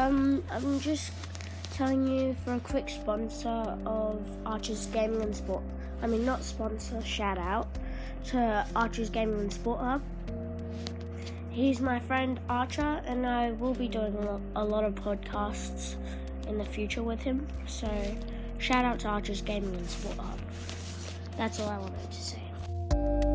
Um, I'm just telling you for a quick sponsor of Archer's Gaming and Sport. I mean, not sponsor, shout out to Archer's Gaming and Sport Hub. He's my friend Archer, and I will be doing a lot, a lot of podcasts in the future with him. So, shout out to Archer's Gaming and Sport Hub. That's all I wanted to say.